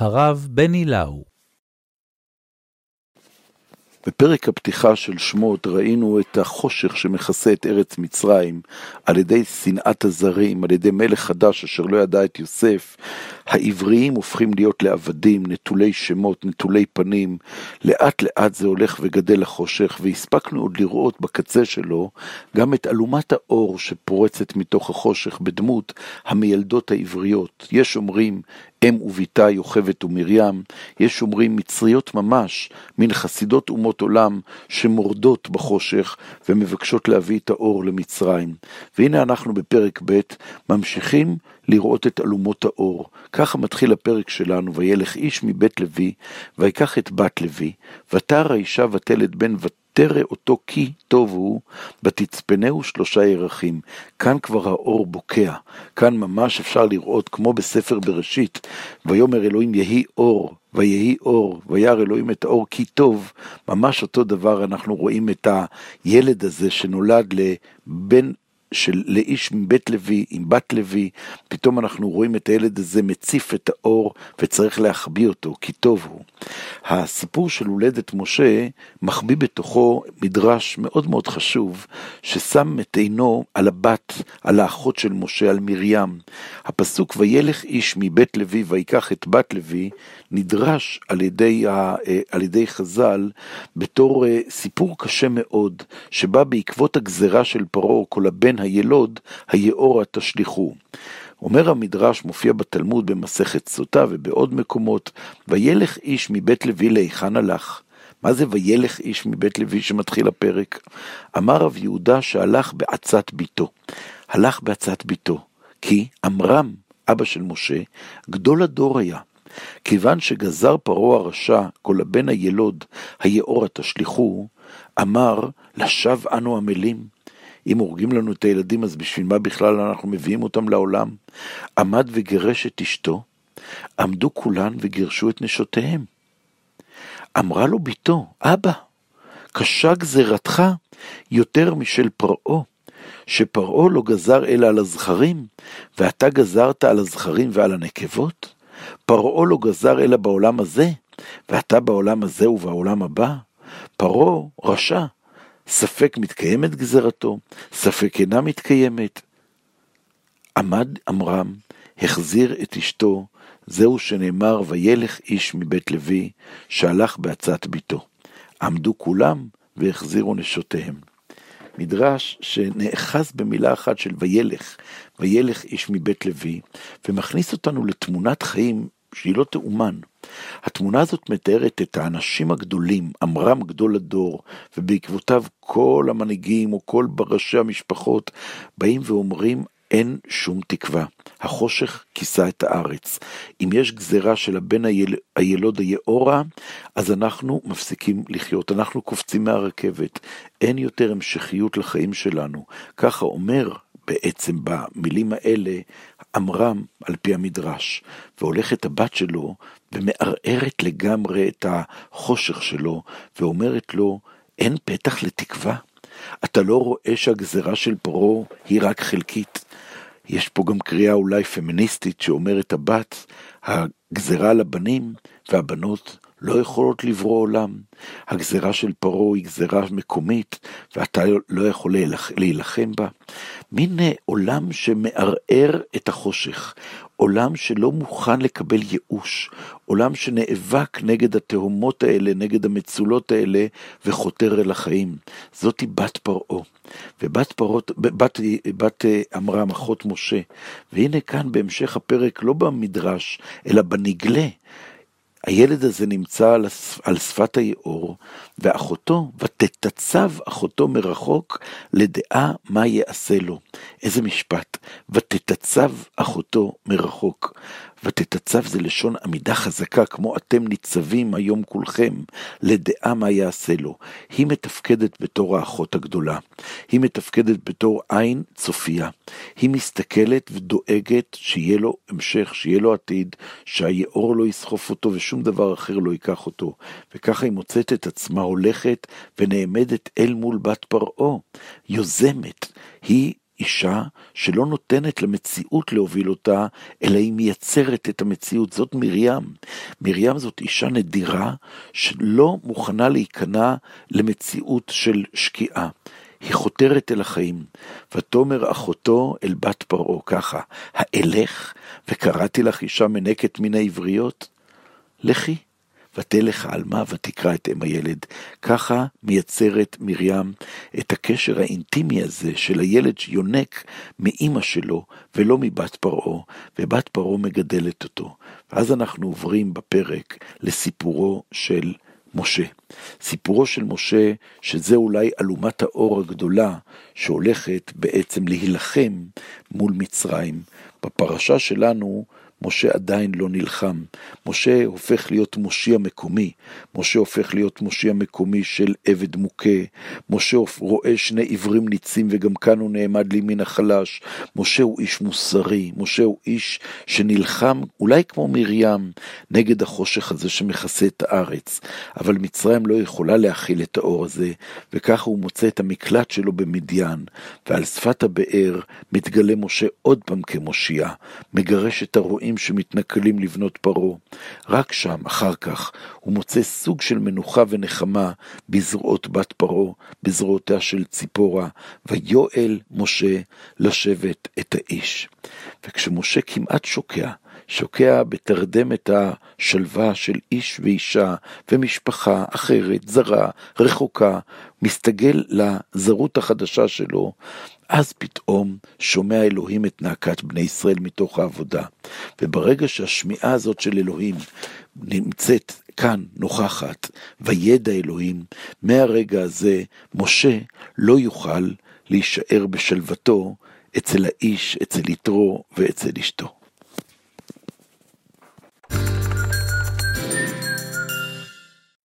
הרב בני לאו בפרק הפתיחה של שמות ראינו את החושך שמכסה את ארץ מצרים על ידי שנאת הזרים, על ידי מלך חדש אשר לא ידע את יוסף. העבריים הופכים להיות לעבדים, נטולי שמות, נטולי פנים. לאט לאט זה הולך וגדל החושך, והספקנו עוד לראות בקצה שלו גם את אלומת האור שפורצת מתוך החושך בדמות המיילדות העבריות. יש אומרים אם וביתה יוכבת ומרים, יש אומרים מצריות ממש, מן חסידות אומות עולם, שמורדות בחושך ומבקשות להביא את האור למצרים. והנה אנחנו בפרק ב' ממשיכים לראות את אלומות האור. ככה מתחיל הפרק שלנו, וילך איש מבית לוי, ויקח את בת לוי, ותרא האישה ותלד בן ותרא אותו כי טוב הוא, ותצפנהו שלושה ירחים. כאן כבר האור בוקע, כאן ממש אפשר לראות, כמו בספר בראשית, ויאמר אלוהים יהי אור, ויהי אור, וירא אלוהים את האור כי טוב, ממש אותו דבר אנחנו רואים את הילד הזה שנולד לבן של לאיש מבית לוי, עם בת לוי, פתאום אנחנו רואים את הילד הזה מציף את האור וצריך להחביא אותו, כי טוב הוא. הסיפור של הולדת משה מחביא בתוכו מדרש מאוד מאוד חשוב, ששם את עינו על הבת, על האחות של משה, על מרים. הפסוק וילך איש מבית לוי ויקח את בת לוי, נדרש על ידי, ה, אה, על ידי חז"ל בתור אה, סיפור קשה מאוד, שבא בעקבות הגזרה של פרעה, כל הבן הילוד, היאורה תשליכו. אומר המדרש, מופיע בתלמוד במסכת סוטה ובעוד מקומות, וילך איש מבית לוי להיכן הלך? מה זה וילך איש מבית לוי שמתחיל הפרק? אמר רב יהודה שהלך בעצת ביתו. הלך בעצת ביתו, כי עמרם, אבא של משה, גדול הדור היה. כיוון שגזר פרעה הרשע כל הבן הילוד, היאורה תשליכו, אמר, לשווא אנו עמלים. אם הורגים לנו את הילדים, אז בשביל מה בכלל אנחנו מביאים אותם לעולם? עמד וגירש את אשתו, עמדו כולן וגירשו את נשותיהם. אמרה לו בתו, אבא, קשה גזירתך יותר משל פרעה, שפרעה לא גזר אלא על הזכרים, ואתה גזרת על הזכרים ועל הנקבות? פרעה לא גזר אלא בעולם הזה, ואתה בעולם הזה ובעולם הבא? פרעה רשע, ספק מתקיימת גזרתו, ספק אינה מתקיימת. עמד עמרם, החזיר את אשתו, זהו שנאמר, וילך איש מבית לוי, שהלך בעצת ביתו. עמדו כולם והחזירו נשותיהם. מדרש שנאחז במילה אחת של וילך, וילך איש מבית לוי, ומכניס אותנו לתמונת חיים שהיא לא תאומן. התמונה הזאת מתארת את האנשים הגדולים, עמרם גדול הדור, ובעקבותיו כל המנהיגים או כל ראשי המשפחות באים ואומרים, אין שום תקווה. החושך כיסה את הארץ. אם יש גזרה של הבן היל... הילוד היאורה, אז אנחנו מפסיקים לחיות, אנחנו קופצים מהרכבת. אין יותר המשכיות לחיים שלנו. ככה אומר בעצם במילים האלה עמרם על פי המדרש, והולכת הבת שלו ומערערת לגמרי את החושך שלו, ואומרת לו, אין פתח לתקווה? אתה לא רואה שהגזרה של פרעה היא רק חלקית? יש פה גם קריאה אולי פמיניסטית שאומרת הבת, הגזרה על הבנים והבנות לא יכולות לברוא עולם. הגזרה של פרעה היא גזרה מקומית, ואתה לא יכול להילחם בה. מין אה, עולם שמערער את החושך, עולם שלא מוכן לקבל ייאוש, עולם שנאבק נגד התהומות האלה, נגד המצולות האלה, וחותר אל החיים. זאתי בת פרעה. ובת פרות, בת, בת אה, עמרם, אחות משה. והנה כאן בהמשך הפרק, לא במדרש, אלא בנגלה, הילד הזה נמצא על, על שפת היאור, ואחותו, ותתצב אחותו מרחוק לדעה מה יעשה לו. איזה משפט, ותתצב אחותו מרחוק. ותתצב זה לשון עמידה חזקה, כמו אתם ניצבים היום כולכם, לדעה מה יעשה לו. היא מתפקדת בתור האחות הגדולה. היא מתפקדת בתור עין צופייה. היא מסתכלת ודואגת שיהיה לו המשך, שיהיה לו עתיד, שהיאור לא יסחוף אותו ושום דבר אחר לא ייקח אותו. וככה היא מוצאת את עצמה הולכת ונעמדת אל מול בת פרעה, יוזמת. היא אישה שלא נותנת למציאות להוביל אותה, אלא היא מייצרת את המציאות. זאת מרים. מרים זאת אישה נדירה שלא מוכנה להיכנע למציאות של שקיעה. היא חותרת אל החיים. ותאמר אחותו אל בת פרעה ככה, האלך וקראתי לך אישה מנקת מן העבריות? לכי. ותלך העלמה ותקרא את אם הילד. ככה מייצרת מרים את הקשר האינטימי הזה של הילד שיונק מאימא שלו ולא מבת פרעה, ובת פרעה מגדלת אותו. ואז אנחנו עוברים בפרק לסיפורו של משה. סיפורו של משה, שזה אולי אלומת האור הגדולה שהולכת בעצם להילחם מול מצרים. בפרשה שלנו משה עדיין לא נלחם. משה הופך להיות מושיע מקומי. משה הופך להיות מושיע מקומי של עבד מוכה. משה רואה שני עיוורים ניצים וגם כאן הוא נעמד לימין החלש. משה הוא איש מוסרי. משה הוא איש שנלחם, אולי כמו מרים, נגד החושך הזה שמכסה את הארץ. אבל מצרים לא יכולה להכיל את האור הזה, וככה הוא מוצא את המקלט שלו במדיין. ועל שפת הבאר מתגלה משה עוד פעם כמושיע. מגרש את הרועים. הרעים שמתנכלים לבנות פרעה. רק שם, אחר כך, הוא מוצא סוג של מנוחה ונחמה בזרועות בת פרעה, בזרועותיה של ציפורה, ויואל משה לשבת את האיש. וכשמשה כמעט שוקע, שוקע בתרדמת השלווה של איש ואישה ומשפחה אחרת, זרה, רחוקה, מסתגל לזרות החדשה שלו, אז פתאום שומע אלוהים את נאקת בני ישראל מתוך העבודה. וברגע שהשמיעה הזאת של אלוהים נמצאת כאן, נוכחת, וידע אלוהים, מהרגע הזה משה לא יוכל להישאר בשלוותו אצל האיש, אצל יתרו ואצל אשתו.